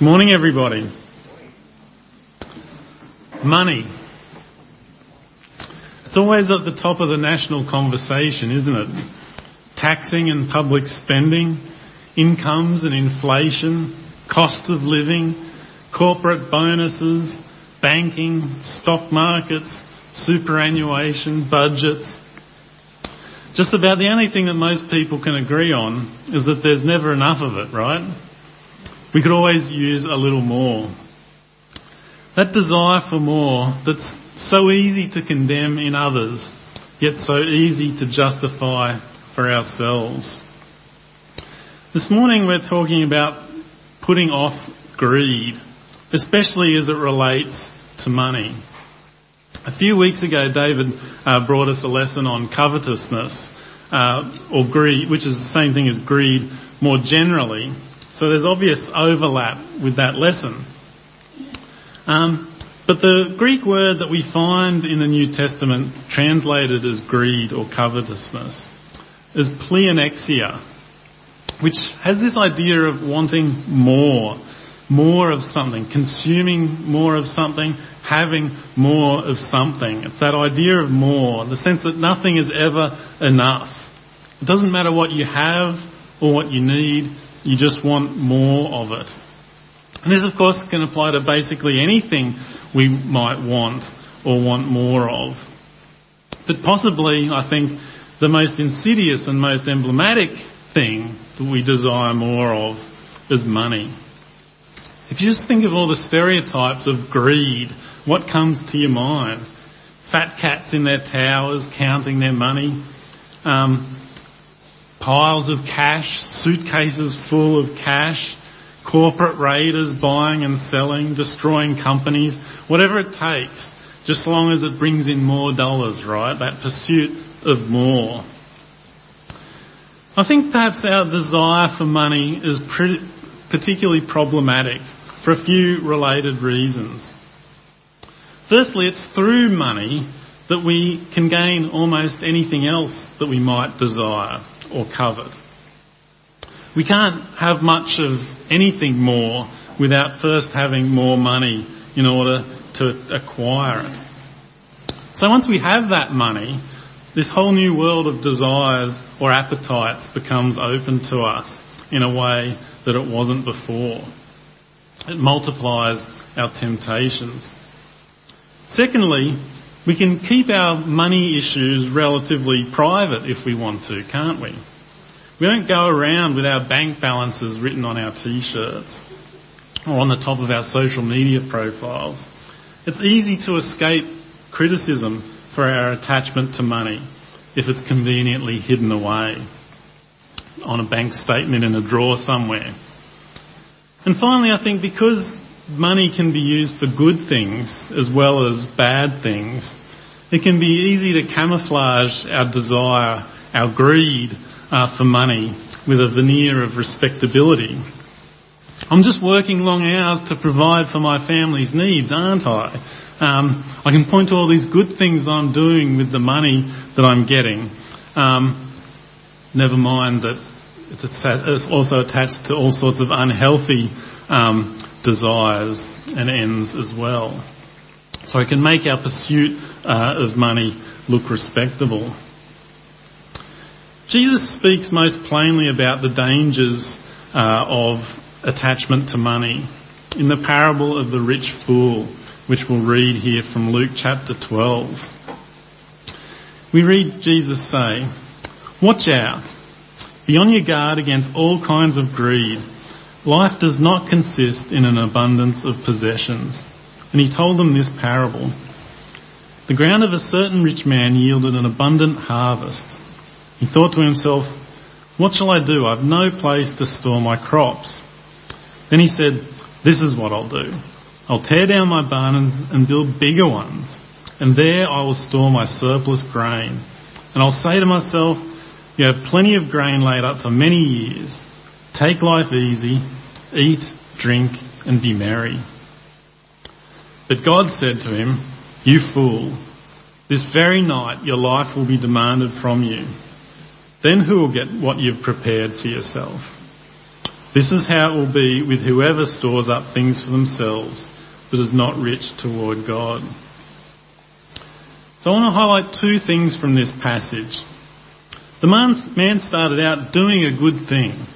Morning, everybody. Money. It's always at the top of the national conversation, isn't it? Taxing and public spending, incomes and inflation, cost of living, corporate bonuses, banking, stock markets, superannuation, budgets. Just about the only thing that most people can agree on is that there's never enough of it, right? We could always use a little more. That desire for more that's so easy to condemn in others, yet so easy to justify for ourselves. This morning we're talking about putting off greed, especially as it relates to money. A few weeks ago, David uh, brought us a lesson on covetousness, uh, or greed, which is the same thing as greed more generally. So there's obvious overlap with that lesson. Um, but the Greek word that we find in the New Testament translated as greed or covetousness is pleonexia, which has this idea of wanting more, more of something, consuming more of something, having more of something. It's that idea of more, the sense that nothing is ever enough. It doesn't matter what you have or what you need, you just want more of it. And this, of course, can apply to basically anything we might want or want more of. But possibly, I think, the most insidious and most emblematic thing that we desire more of is money. If you just think of all the stereotypes of greed, what comes to your mind? Fat cats in their towers counting their money, um, piles of cash, suitcases full of cash, corporate raiders buying and selling, destroying companies, whatever it takes, just so long as it brings in more dollars, right? That pursuit of more. I think perhaps our desire for money is pretty, particularly problematic for a few related reasons. Firstly, it's through money that we can gain almost anything else that we might desire or covet. We can't have much of anything more without first having more money in order to acquire it. So once we have that money, this whole new world of desires or appetites becomes open to us in a way that it wasn't before. It multiplies our temptations. Secondly, we can keep our money issues relatively private if we want to, can't we? We don't go around with our bank balances written on our t-shirts or on the top of our social media profiles. It's easy to escape criticism for our attachment to money if it's conveniently hidden away on a bank statement in a drawer somewhere. And finally, I think because money can be used for good things as well as bad things, it can be easy to camouflage our desire, our greed uh, for money with a veneer of respectability. I'm just working long hours to provide for my family's needs, aren't I? Um, I can point to all these good things that I'm doing with the money that I'm getting. Um, never mind that it's also attached to all sorts of unhealthy um, desires and ends as well. So it can make our pursuit uh, of money look respectable. Jesus speaks most plainly about the dangers uh, of attachment to money in the parable of the rich fool, which we'll read here from Luke chapter 12. We read Jesus say, Watch out. Be on your guard against all kinds of greed. Life does not consist in an abundance of possessions. And he told them this parable. The ground of a certain rich man yielded an abundant harvest. He thought to himself, What shall I do? I've no place to store my crops. Then he said, This is what I'll do. I'll tear down my barns and build bigger ones, and there I will store my surplus grain. And I'll say to myself, You have plenty of grain laid up for many years. Take life easy, eat, drink, and be merry. But God said to him, You fool, this very night your life will be demanded from you. Then who will get what you've prepared for yourself? This is how it will be with whoever stores up things for themselves, but is not rich toward God. So I want to highlight two things from this passage. The man started out doing a good thing.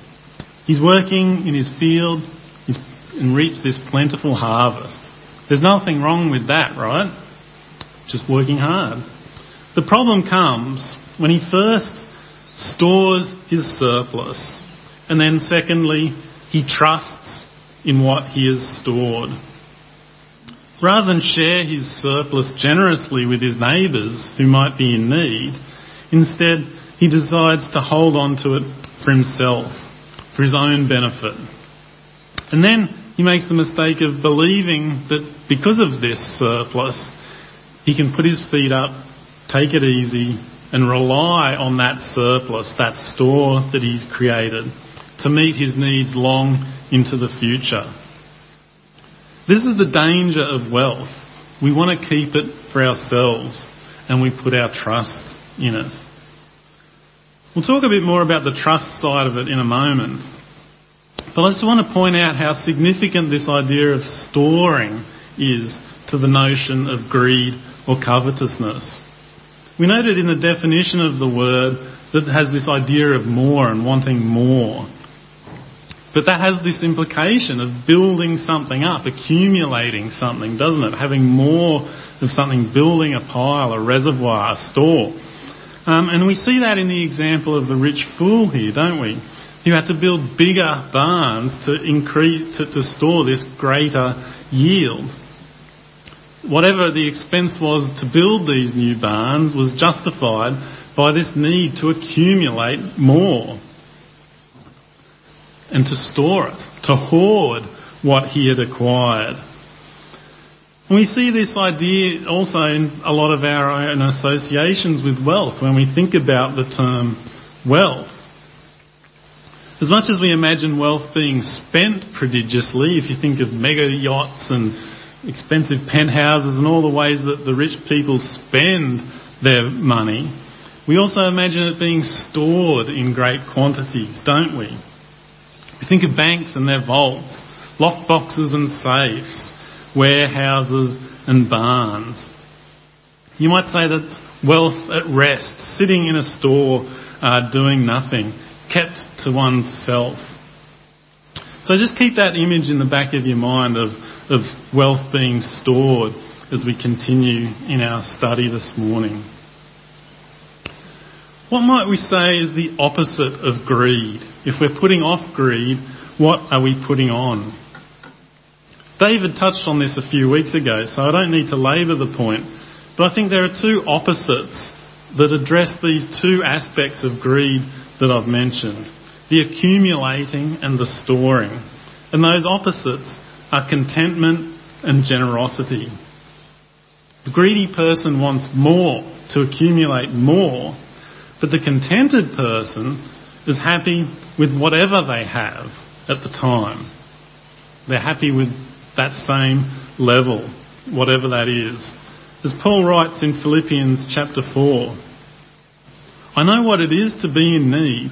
He's working in his field he's, and reaped this plentiful harvest. There's nothing wrong with that, right? Just working hard. The problem comes when he first stores his surplus and then secondly, he trusts in what he has stored. Rather than share his surplus generously with his neighbours who might be in need, instead he decides to hold on to it for himself, for his own benefit. And then he makes the mistake of believing that because of this surplus, he can put his feet up, take it easy, and rely on that surplus, that store that he's created, to meet his needs long into the future. This is the danger of wealth. We want to keep it for ourselves, and we put our trust in it. We'll talk a bit more about the trust side of it in a moment. But I just want to point out how significant this idea of storing is to the notion of greed or covetousness. We noted in the definition of the word that has this idea of more and wanting more. But that has this implication of building something up, accumulating something, doesn't it? Having more of something, building a pile, a reservoir, a store. Um, and we see that in the example of the rich fool here, don't we? Who had to build bigger barns to increase, to, to store this greater yield. Whatever the expense was to build these new barns was justified by this need to accumulate more and to store it, to hoard what he had acquired. We see this idea also in a lot of our own associations with wealth when we think about the term wealth. As much as we imagine wealth being spent prodigiously, if you think of mega yachts and expensive penthouses and all the ways that the rich people spend their money, we also imagine it being stored in great quantities, don't we? We think of banks and their vaults, lock boxes and safes, warehouses and barns. You might say that's wealth at rest, sitting in a store uh, doing nothing, kept to oneself. So just keep that image in the back of your mind of, of wealth being stored as we continue in our study this morning. What might we say is the opposite of greed? If we're putting off greed, what are we putting on? David touched on this a few weeks ago, so I don't need to labour the point. But I think there are two opposites that address these two aspects of greed that I've mentioned the accumulating and the storing. And those opposites are contentment and generosity. The greedy person wants more to accumulate more, but the contented person is happy with whatever they have at the time. They're happy with that same level, whatever that is. As Paul writes in Philippians chapter 4, I know what it is to be in need,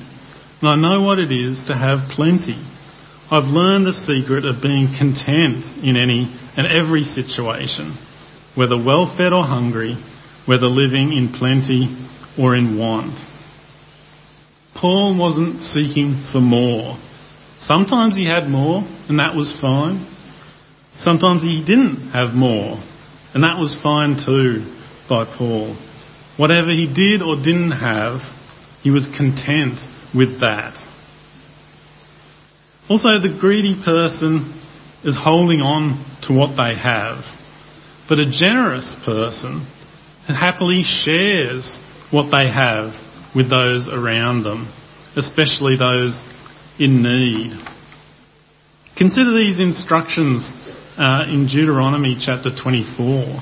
and I know what it is to have plenty. I've learned the secret of being content in any and every situation, whether well fed or hungry, whether living in plenty or in want. Paul wasn't seeking for more. Sometimes he had more, and that was fine. Sometimes he didn't have more, and that was fine too by Paul. Whatever he did or didn't have, he was content with that. Also, the greedy person is holding on to what they have, but a generous person happily shares what they have with those around them, especially those in need. Consider these instructions uh, in Deuteronomy chapter 24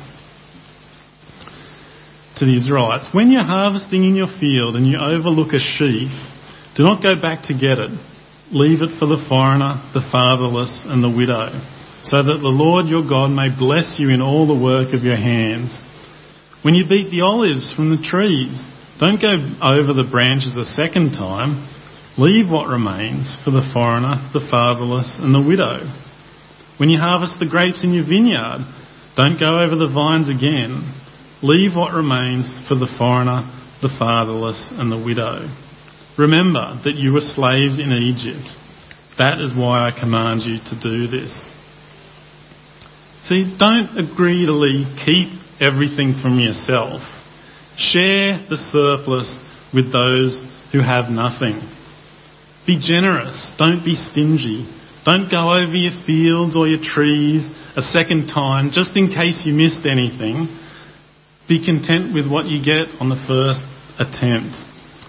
to the Israelites. When you're harvesting in your field and you overlook a sheaf, do not go back to get it. Leave it for the foreigner, the fatherless, and the widow, so that the Lord your God may bless you in all the work of your hands. When you beat the olives from the trees, don't go over the branches a second time. Leave what remains for the foreigner, the fatherless, and the widow. When you harvest the grapes in your vineyard, don't go over the vines again. Leave what remains for the foreigner, the fatherless, and the widow. Remember that you were slaves in Egypt. That is why I command you to do this. See, don't greedily keep everything from yourself. Share the surplus with those who have nothing. Be generous. Don't be stingy. Don't go over your fields or your trees a second time just in case you missed anything. Be content with what you get on the first attempt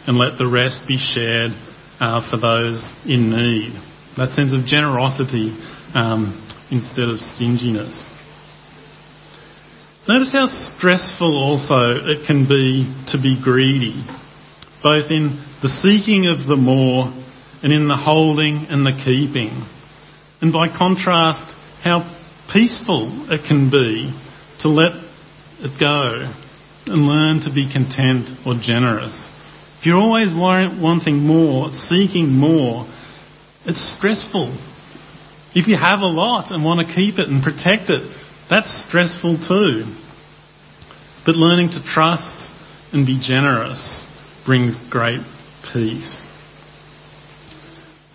and let the rest be shared uh, for those in need. That sense of generosity um, instead of stinginess. Notice how stressful also it can be to be greedy, both in the seeking of the more and in the holding and the keeping. And by contrast, how peaceful it can be to let it go and learn to be content or generous. If you're always wanting more, seeking more, it's stressful. If you have a lot and want to keep it and protect it, that's stressful too. But learning to trust and be generous brings great peace.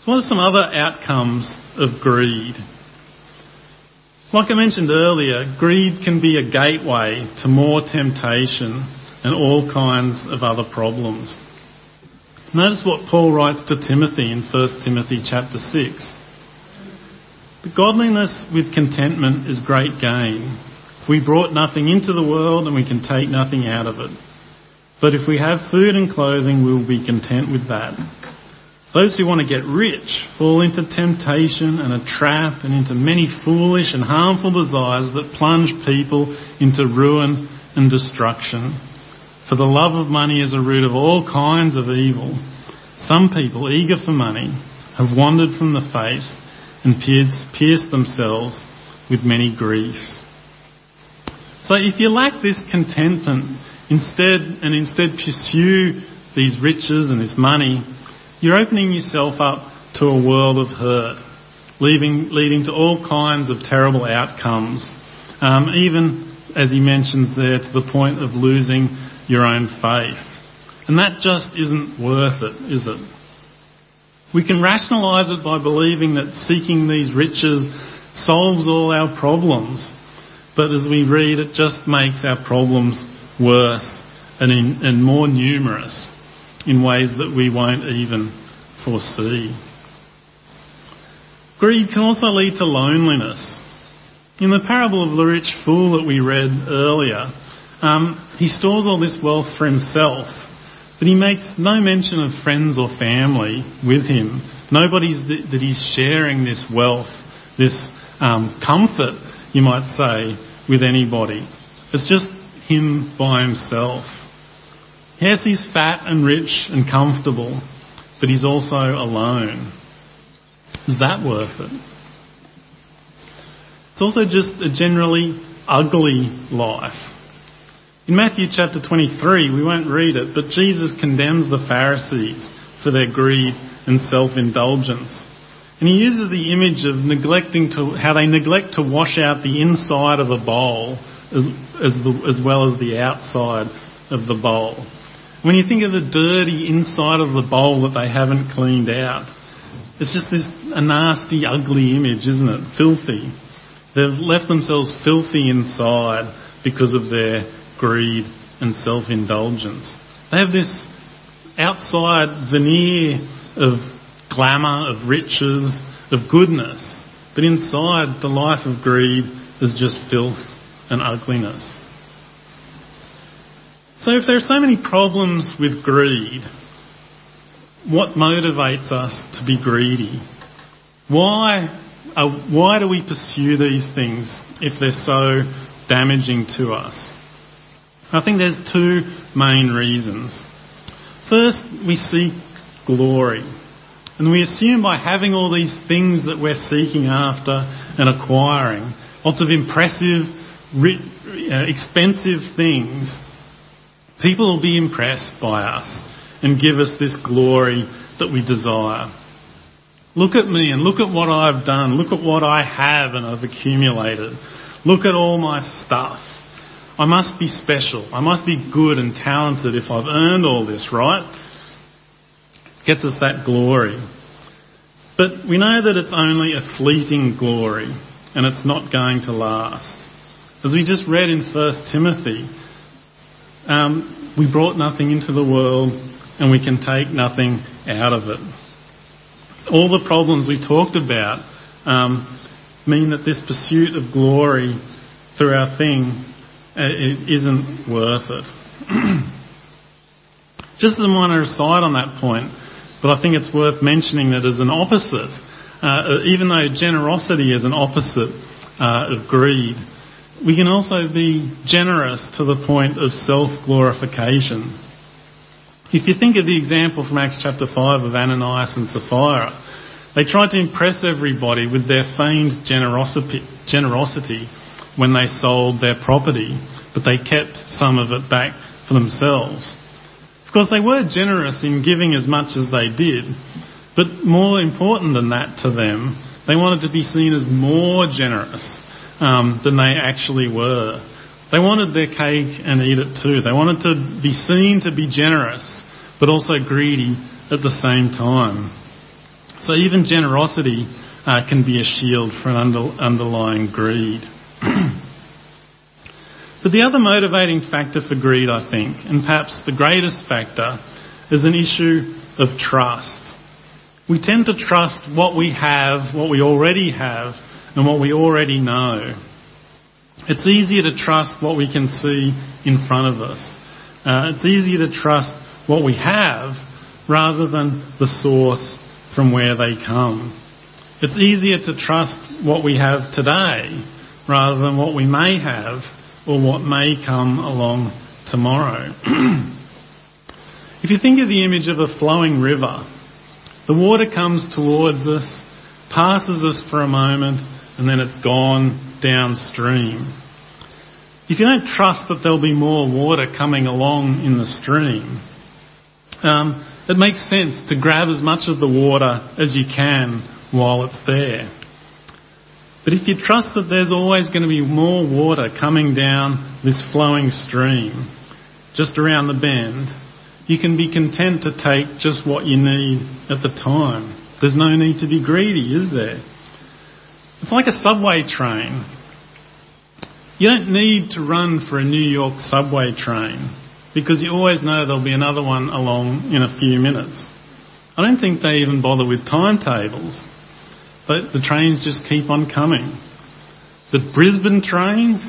So what are some other outcomes of greed? Like I mentioned earlier, greed can be a gateway to more temptation and all kinds of other problems. Notice what Paul writes to Timothy in 1 Timothy chapter 6. But godliness with contentment is great gain. We brought nothing into the world and we can take nothing out of it. But if we have food and clothing, we will be content with that. Those who want to get rich fall into temptation and a trap and into many foolish and harmful desires that plunge people into ruin and destruction. For the love of money is a root of all kinds of evil. Some people, eager for money, have wandered from the faith and pierced themselves with many griefs. So if you lack this contentment, instead and instead pursue these riches and this money, you're opening yourself up to a world of hurt, leaving, leading to all kinds of terrible outcomes. Um, even as he mentions there, to the point of losing your own faith. And that just isn't worth it, is it? We can rationalise it by believing that seeking these riches solves all our problems. But as we read, it just makes our problems worse and, in, and more numerous in ways that we won't even foresee. Greed can also lead to loneliness. In the parable of the rich fool that we read earlier, um, he stores all this wealth for himself, but he makes no mention of friends or family with him. Nobody's th- that he's sharing this wealth, this um, comfort, you might say, with anybody. It's just him by himself. Yes, he's fat and rich and comfortable, but he's also alone. Is that worth it? It's also just a generally ugly life. In Matthew chapter 23, we won't read it, but Jesus condemns the Pharisees for their greed and self-indulgence. And he uses the image of neglecting to, how they neglect to wash out the inside of a bowl as, as, the, as well as the outside of the bowl. When you think of the dirty inside of the bowl that they haven't cleaned out, it's just this a nasty, ugly image, isn't it? Filthy. They've left themselves filthy inside because of their greed and self-indulgence. They have this outside veneer of glamour, of riches, of goodness, but inside the life of greed is just filth and ugliness. So if there are so many problems with greed, what motivates us to be greedy? Why, uh, why do we pursue these things if they're so damaging to us? I think there's two main reasons. First, we seek glory. And we assume by having all these things that we're seeking after and acquiring, lots of impressive, uh, expensive things, people will be impressed by us and give us this glory that we desire. Look at me and look at what I've done. Look at what I have and I've accumulated. Look at all my stuff. I must be special. I must be good and talented if I've earned all this, right? Gets us that glory. But we know that it's only a fleeting glory and it's not going to last. As we just read in 1 Timothy, um, we brought nothing into the world and we can take nothing out of it. All the problems we talked about um, mean that this pursuit of glory through our thing uh, it isn't worth it. Just as a minor aside on that point, but I think it's worth mentioning that as an opposite, uh, even though generosity is an opposite uh, of greed, we can also be generous to the point of self-glorification. If you think of the example from Acts chapter 5 of Ananias and Sapphira, they tried to impress everybody with their feigned generosity, generosity when they sold their property, but they kept some of it back for themselves. Of course, they were generous in giving as much as they did, but more important than that to them, they wanted to be seen as more generous um, than they actually were. They wanted their cake and eat it too. They wanted to be seen to be generous, but also greedy at the same time. So even generosity uh, can be a shield for an under, underlying greed. but the other motivating factor for greed, I think, and perhaps the greatest factor, is an issue of trust. We tend to trust what we have, what we already have, and what we already know. It's easier to trust what we can see in front of us. Uh, it's easier to trust what we have rather than the source from where they come. It's easier to trust what we have today rather than what we may have or what may come along tomorrow. if you think of the image of a flowing river, the water comes towards us, passes us for a moment, and then it's gone downstream. If you don't trust that there'll be more water coming along in the stream, um, it makes sense to grab as much of the water as you can while it's there. But if you trust that there's always going to be more water coming down this flowing stream just around the bend, you can be content to take just what you need at the time. There's no need to be greedy, is there? It's like a subway train. You don't need to run for a New York subway train because you always know there'll be another one along in a few minutes. I don't think they even bother with timetables, but the trains just keep on coming. The Brisbane trains,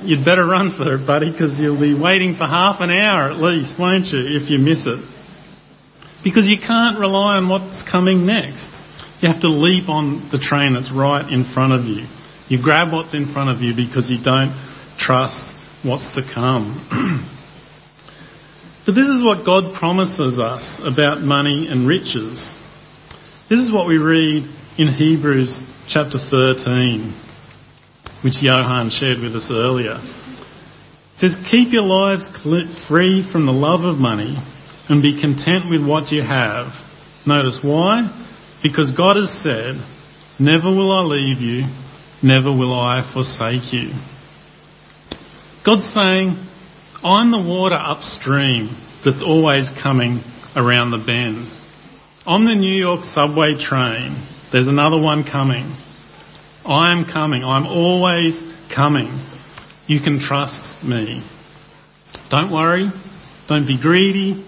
you'd better run for it, buddy, because you'll be waiting for half an hour at least, won't you, if you miss it? Because you can't rely on what's coming next. You have to leap on the train that's right in front of you. You grab what's in front of you because you don't trust what's to come. but this is what God promises us about money and riches. This is what we read in Hebrews chapter 13, which Johan shared with us earlier. It says, Keep your lives free from the love of money and be content with what you have. Notice why? Because God has said, Never will I leave you, never will I forsake you. God's saying, I'm the water upstream that's always coming around the bend. On the New York subway train, there's another one coming. I am coming. I'm always coming. You can trust me. Don't worry. Don't be greedy.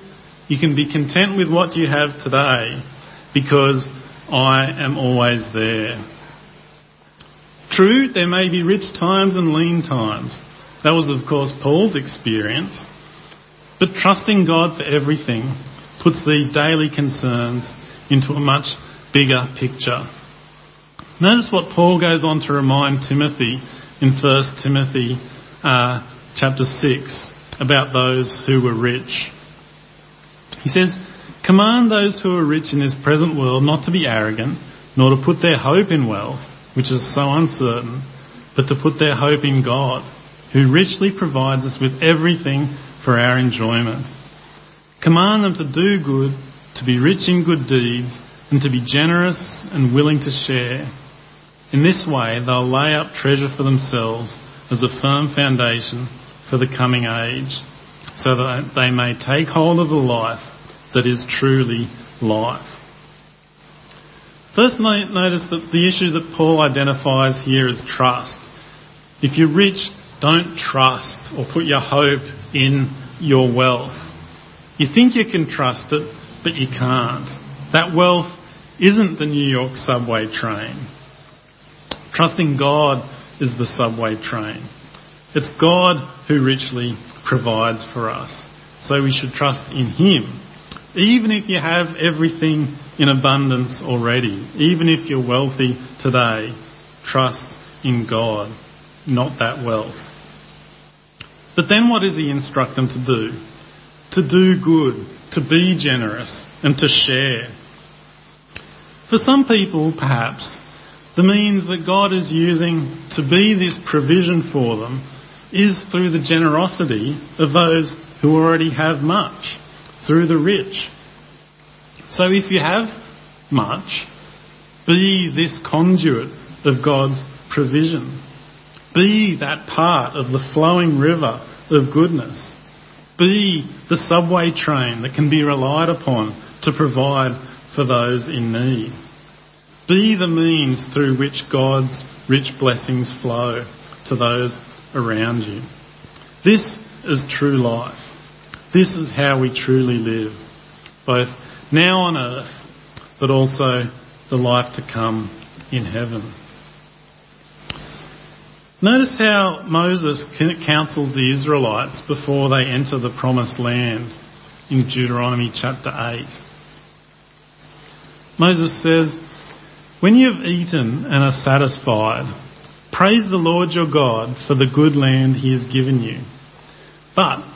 You can be content with what you have today because I am always there. True, there may be rich times and lean times. That was, of course, Paul's experience. But trusting God for everything puts these daily concerns into a much bigger picture. Notice what Paul goes on to remind Timothy in 1 Timothy uh, chapter 6 about those who were rich. He says, Command those who are rich in this present world not to be arrogant, nor to put their hope in wealth, which is so uncertain, but to put their hope in God, who richly provides us with everything for our enjoyment. Command them to do good, to be rich in good deeds, and to be generous and willing to share. In this way, they'll lay up treasure for themselves as a firm foundation for the coming age, so that they may take hold of the life that is truly life. First, notice that the issue that Paul identifies here is trust. If you're rich, don't trust or put your hope in your wealth. You think you can trust it, but you can't. That wealth isn't the New York subway train. Trusting God is the subway train. It's God who richly provides for us. So we should trust in Him. Even if you have everything in abundance already, even if you're wealthy today, trust in God, not that wealth. But then what does He instruct them to do? To do good, to be generous, and to share. For some people, perhaps, the means that God is using to be this provision for them is through the generosity of those who already have much, through the rich. So if you have much, be this conduit of God's provision. Be that part of the flowing river of goodness. Be the subway train that can be relied upon to provide for those in need. Be the means through which God's rich blessings flow to those around you. This is true life. This is how we truly live, both now on earth, but also the life to come in heaven. Notice how Moses counsels the Israelites before they enter the promised land in Deuteronomy chapter 8. Moses says, When you have eaten and are satisfied, praise the Lord your God for the good land he has given you. But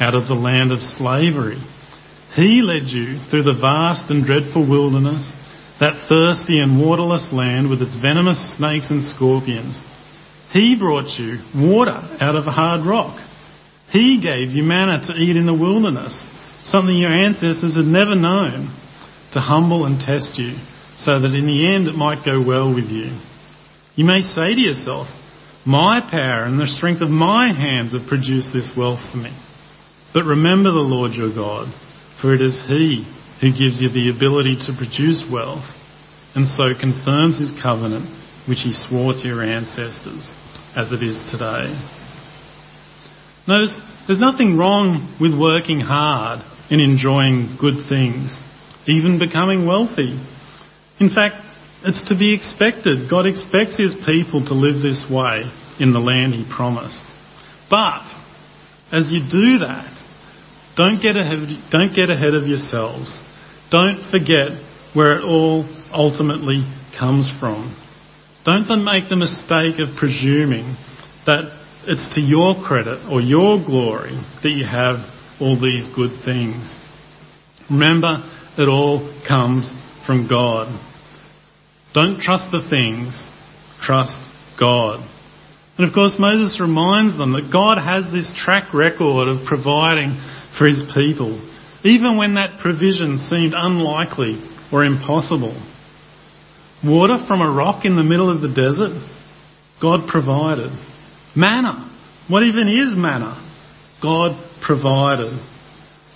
out of the land of slavery. He led you through the vast and dreadful wilderness, that thirsty and waterless land with its venomous snakes and scorpions he brought you water out of a hard rock. He gave you manna to eat in the wilderness, something your ancestors had never known, to humble and test you, so that in the end it might go well with you. You may say to yourself, My power and the strength of my hands have produced this wealth for me. But remember the Lord your God, for it is He who gives you the ability to produce wealth, and so confirms His covenant which He swore to your ancestors as it is today. Notice there's nothing wrong with working hard and enjoying good things, even becoming wealthy. In fact, it's to be expected. God expects His people to live this way in the land He promised. But, as you do that, don't get ahead, don't get ahead of yourselves. Don't forget where it all ultimately comes from. Don't then make the mistake of presuming that it's to your credit or your glory that you have all these good things. Remember, it all comes from God. Don't trust the things, trust God. And of course, Moses reminds them that God has this track record of providing for his people, even when that provision seemed unlikely or impossible. Water from a rock in the middle of the desert? God provided. Manna. What even is manna? God provided.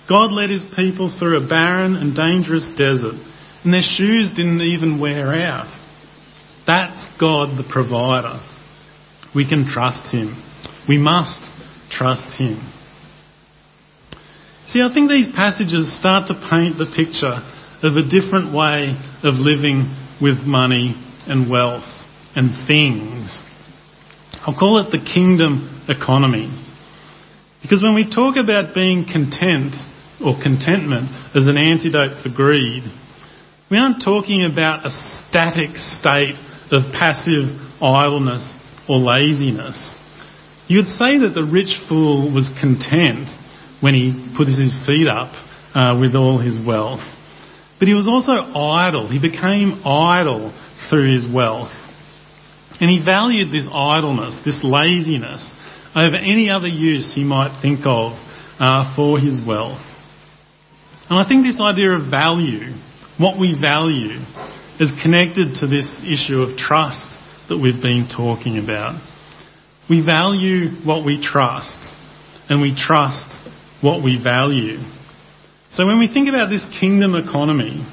God led his people through a barren and dangerous desert, and their shoes didn't even wear out. That's God the provider. We can trust him. We must trust him. See, I think these passages start to paint the picture of a different way of living with money and wealth and things. I'll call it the kingdom economy. Because when we talk about being content or contentment as an antidote for greed, we aren't talking about a static state of passive idleness or laziness. You would say that the rich fool was content when he put his feet up uh, with all his wealth. But he was also idle. He became idle through his wealth. And he valued this idleness, this laziness, over any other use he might think of uh, for his wealth. And I think this idea of value, what we value, is connected to this issue of trust that we've been talking about. We value what we trust, and we trust what we value. So when we think about this kingdom economy,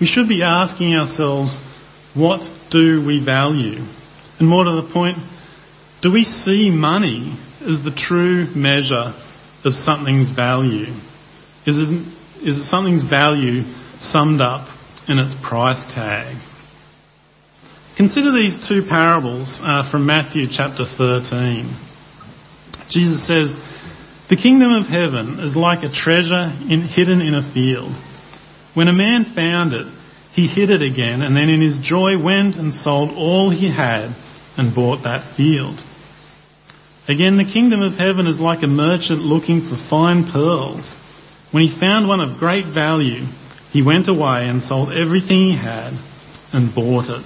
we should be asking ourselves, what do we value? And more to the point, do we see money as the true measure of something's value? Is, it, is something's value summed up in its price tag? Consider these two parables uh, from Matthew chapter 13. Jesus says, The kingdom of heaven is like a treasure in, hidden in a field. When a man found it, he hid it again, and then in his joy went and sold all he had and bought that field. Again, the kingdom of heaven is like a merchant looking for fine pearls. When he found one of great value, he went away and sold everything he had and bought it.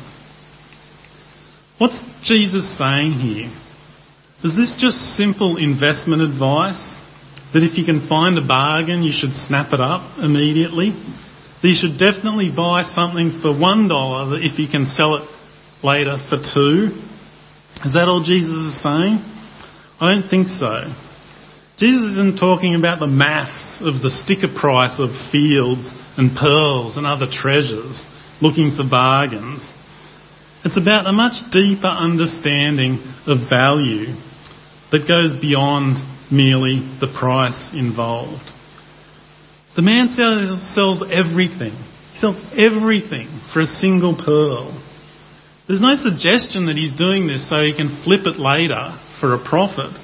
What's Jesus saying here? Is this just simple investment advice? That if you can find a bargain, you should snap it up immediately? That you should definitely buy something for one dollar if you can sell it later for two? Is that all Jesus is saying? I don't think so. Jesus isn't talking about the maths of the sticker price of fields and pearls and other treasures, looking for bargains. It's about a much deeper understanding of value that goes beyond merely the price involved. The man sells everything. He sells everything for a single pearl. There's no suggestion that he's doing this so he can flip it later for a profit.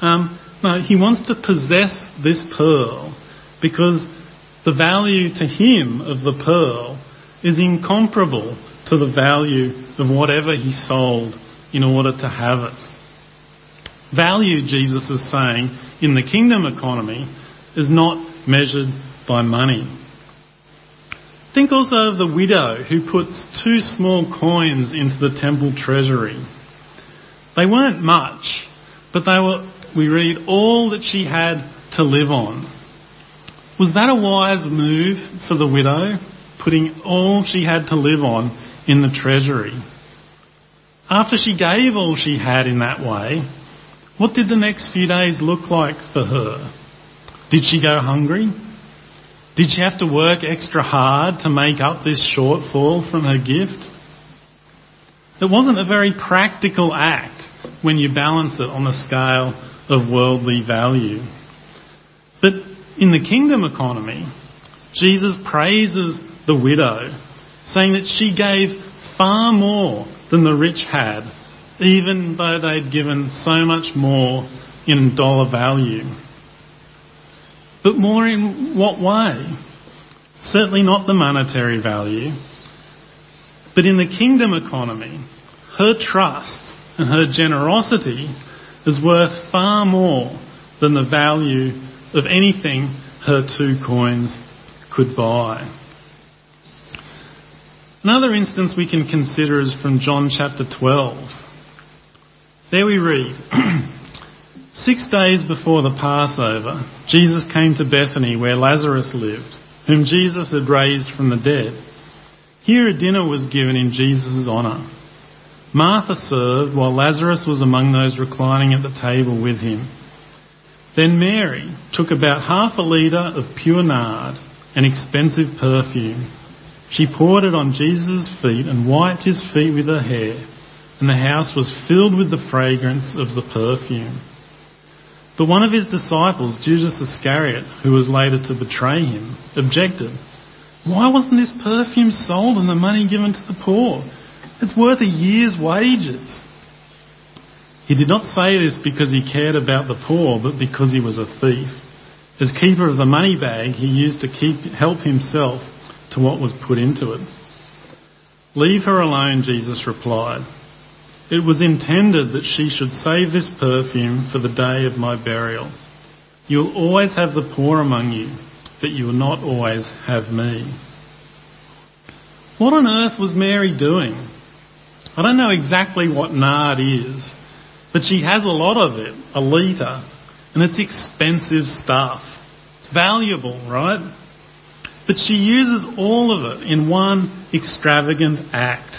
Um, no, he wants to possess this pearl because the value to him of the pearl is incomparable to the value of whatever he sold in order to have it. Value, Jesus is saying, in the kingdom economy is not measured by money. Think also of the widow who puts two small coins into the temple treasury. They weren't much, but they were, we read, all that she had to live on. Was that a wise move for the widow, putting all she had to live on in the treasury? After she gave all she had in that way, what did the next few days look like for her? Did she go hungry? Did she have to work extra hard to make up this shortfall from her gift? It wasn't a very practical act when you balance it on the scale of worldly value. But in the kingdom economy, Jesus praises the widow, saying that she gave far more than the rich had, even though they'd given so much more in dollar value. But more in what way? Certainly not the monetary value, but in the kingdom economy, her trust and her generosity is worth far more than the value of anything her two coins could buy. Another instance we can consider is from John chapter 12. There we read, Six days before the Passover, Jesus came to Bethany where Lazarus lived, whom Jesus had raised from the dead. Here a dinner was given in Jesus' honour. Martha served while Lazarus was among those reclining at the table with him. Then Mary took about half a litre of pure nard, an expensive perfume. She poured it on Jesus' feet and wiped his feet with her hair, and the house was filled with the fragrance of the perfume. But one of his disciples, Judas Iscariot, who was later to betray him, objected. Why wasn't this perfume sold and the money given to the poor? It's worth a year's wages. He did not say this because he cared about the poor, but because he was a thief. As keeper of the money bag, he used to keep, help himself to what was put into it. Leave her alone, Jesus replied. It was intended that she should save this perfume for the day of my burial. You will always have the poor among you, but you will not always have me. What on earth was Mary doing? I don't know exactly what nard is, but she has a lot of it, a litre, and it's expensive stuff. It's valuable, right? But she uses all of it in one extravagant act.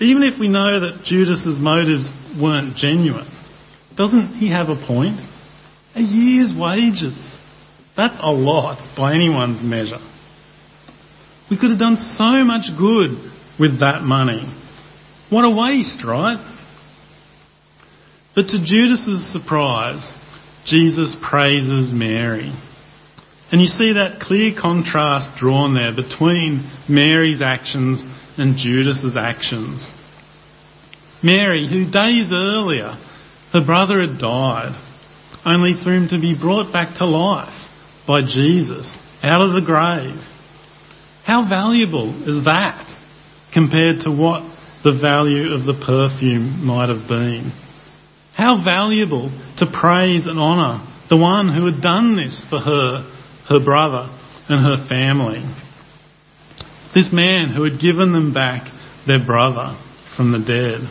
Even if we know that Judas's motives weren't genuine, doesn't he have a point? A year's wages. That's a lot by anyone's measure. We could have done so much good with that money. What a waste, right? But to Judas's surprise, Jesus praises Mary. And you see that clear contrast drawn there between Mary's actions and Judas's actions. Mary, who days earlier her brother had died, only for him to be brought back to life by Jesus out of the grave. How valuable is that compared to what the value of the perfume might have been? How valuable to praise and honour the one who had done this for her, her brother, and her family. This man who had given them back their brother from the dead.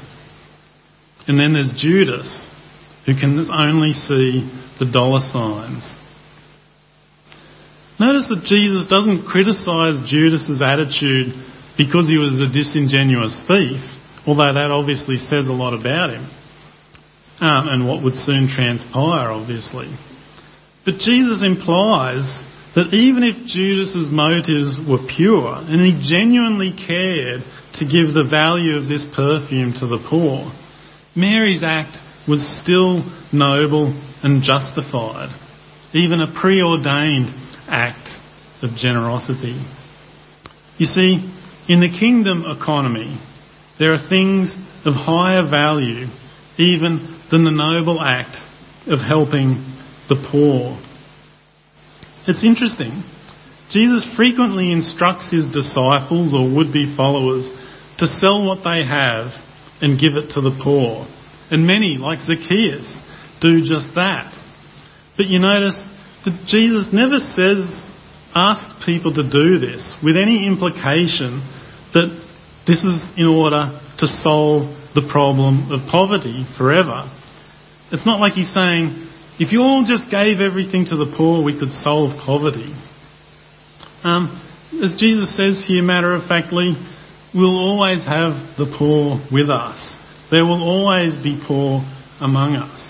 And then there's Judas, who can only see the dollar signs. Notice that Jesus doesn't criticise Judas's attitude because he was a disingenuous thief, although that obviously says a lot about him um, and what would soon transpire, obviously. But Jesus implies that even if Judas's motives were pure and he genuinely cared to give the value of this perfume to the poor, Mary's act was still noble and justified, even a preordained act of generosity. You see, in the kingdom economy, there are things of higher value even than the noble act of helping the poor. It's interesting. Jesus frequently instructs his disciples or would be followers to sell what they have and give it to the poor. And many, like Zacchaeus, do just that. But you notice that Jesus never says, ask people to do this with any implication that this is in order to solve the problem of poverty forever. It's not like he's saying, if you all just gave everything to the poor, we could solve poverty. Um, as Jesus says here, matter of factly, we'll always have the poor with us. There will always be poor among us.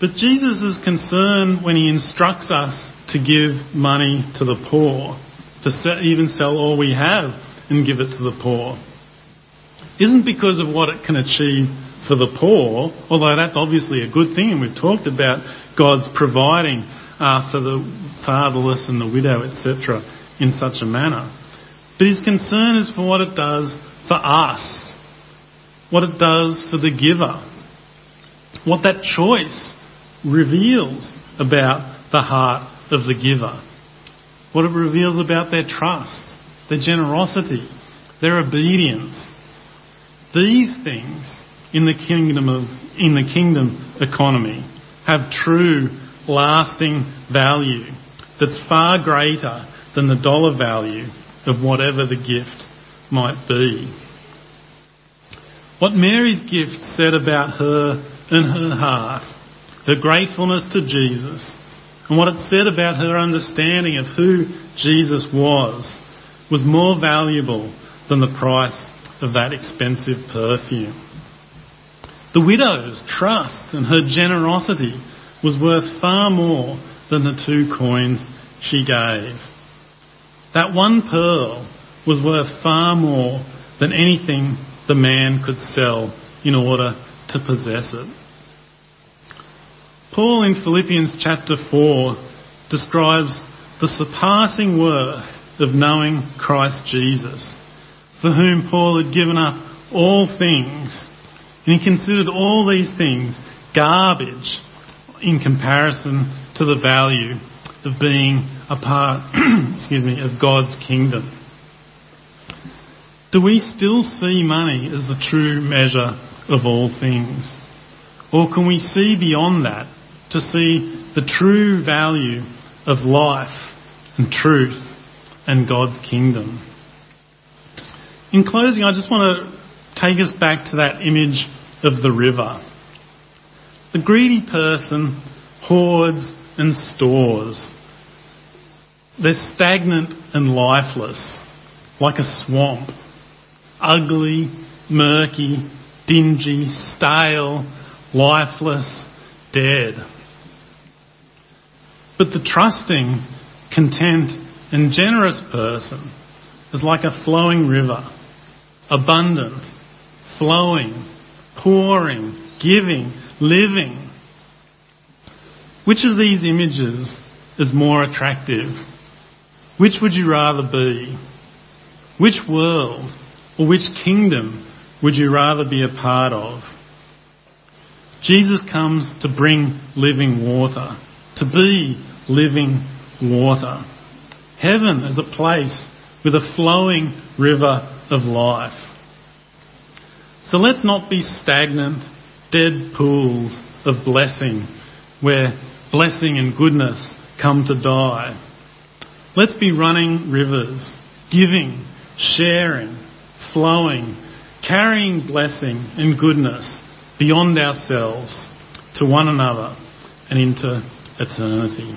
But Jesus' concern when he instructs us to give money to the poor, to even sell all we have and give it to the poor, isn't because of what it can achieve for the poor, although that's obviously a good thing, and we've talked about God's providing uh, for the fatherless and the widow, etc., in such a manner. But his concern is for what it does for us, what it does for the giver, what that choice reveals about the heart of the giver, what it reveals about their trust, their generosity, their obedience, these things in the kingdom of, in the kingdom economy have true lasting value that's far greater than the dollar value of whatever the gift might be. What Mary's gift said about her and her heart, her gratefulness to Jesus, and what it said about her understanding of who Jesus was, was more valuable than the price of that expensive perfume. The widow's trust and her generosity was worth far more than the two coins she gave. That one pearl was worth far more than anything the man could sell in order to possess it. Paul in Philippians chapter 4 describes the surpassing worth of knowing Christ Jesus for whom Paul had given up all things. And he considered all these things garbage in comparison to the value of being a part, excuse me, of God's kingdom. Do we still see money as the true measure of all things? Or can we see beyond that to see the true value of life and truth and God's kingdom? In closing, I just want to take us back to that image of the river. The greedy person hoards and stores. They're stagnant and lifeless, like a swamp. Ugly, murky, dingy, stale, lifeless, dead. But the trusting, content, and generous person is like a flowing river, abundant, flowing, pouring, giving, living. Which of these images is more attractive? Which would you rather be? Which world or which kingdom would you rather be a part of? Jesus comes to bring living water, to be living water. Heaven is a place with a flowing river of life. So let's not be stagnant, dead pools of blessing where blessing and goodness come to die. Let's be running rivers, giving, sharing, flowing, carrying blessing and goodness beyond ourselves to one another and into eternity.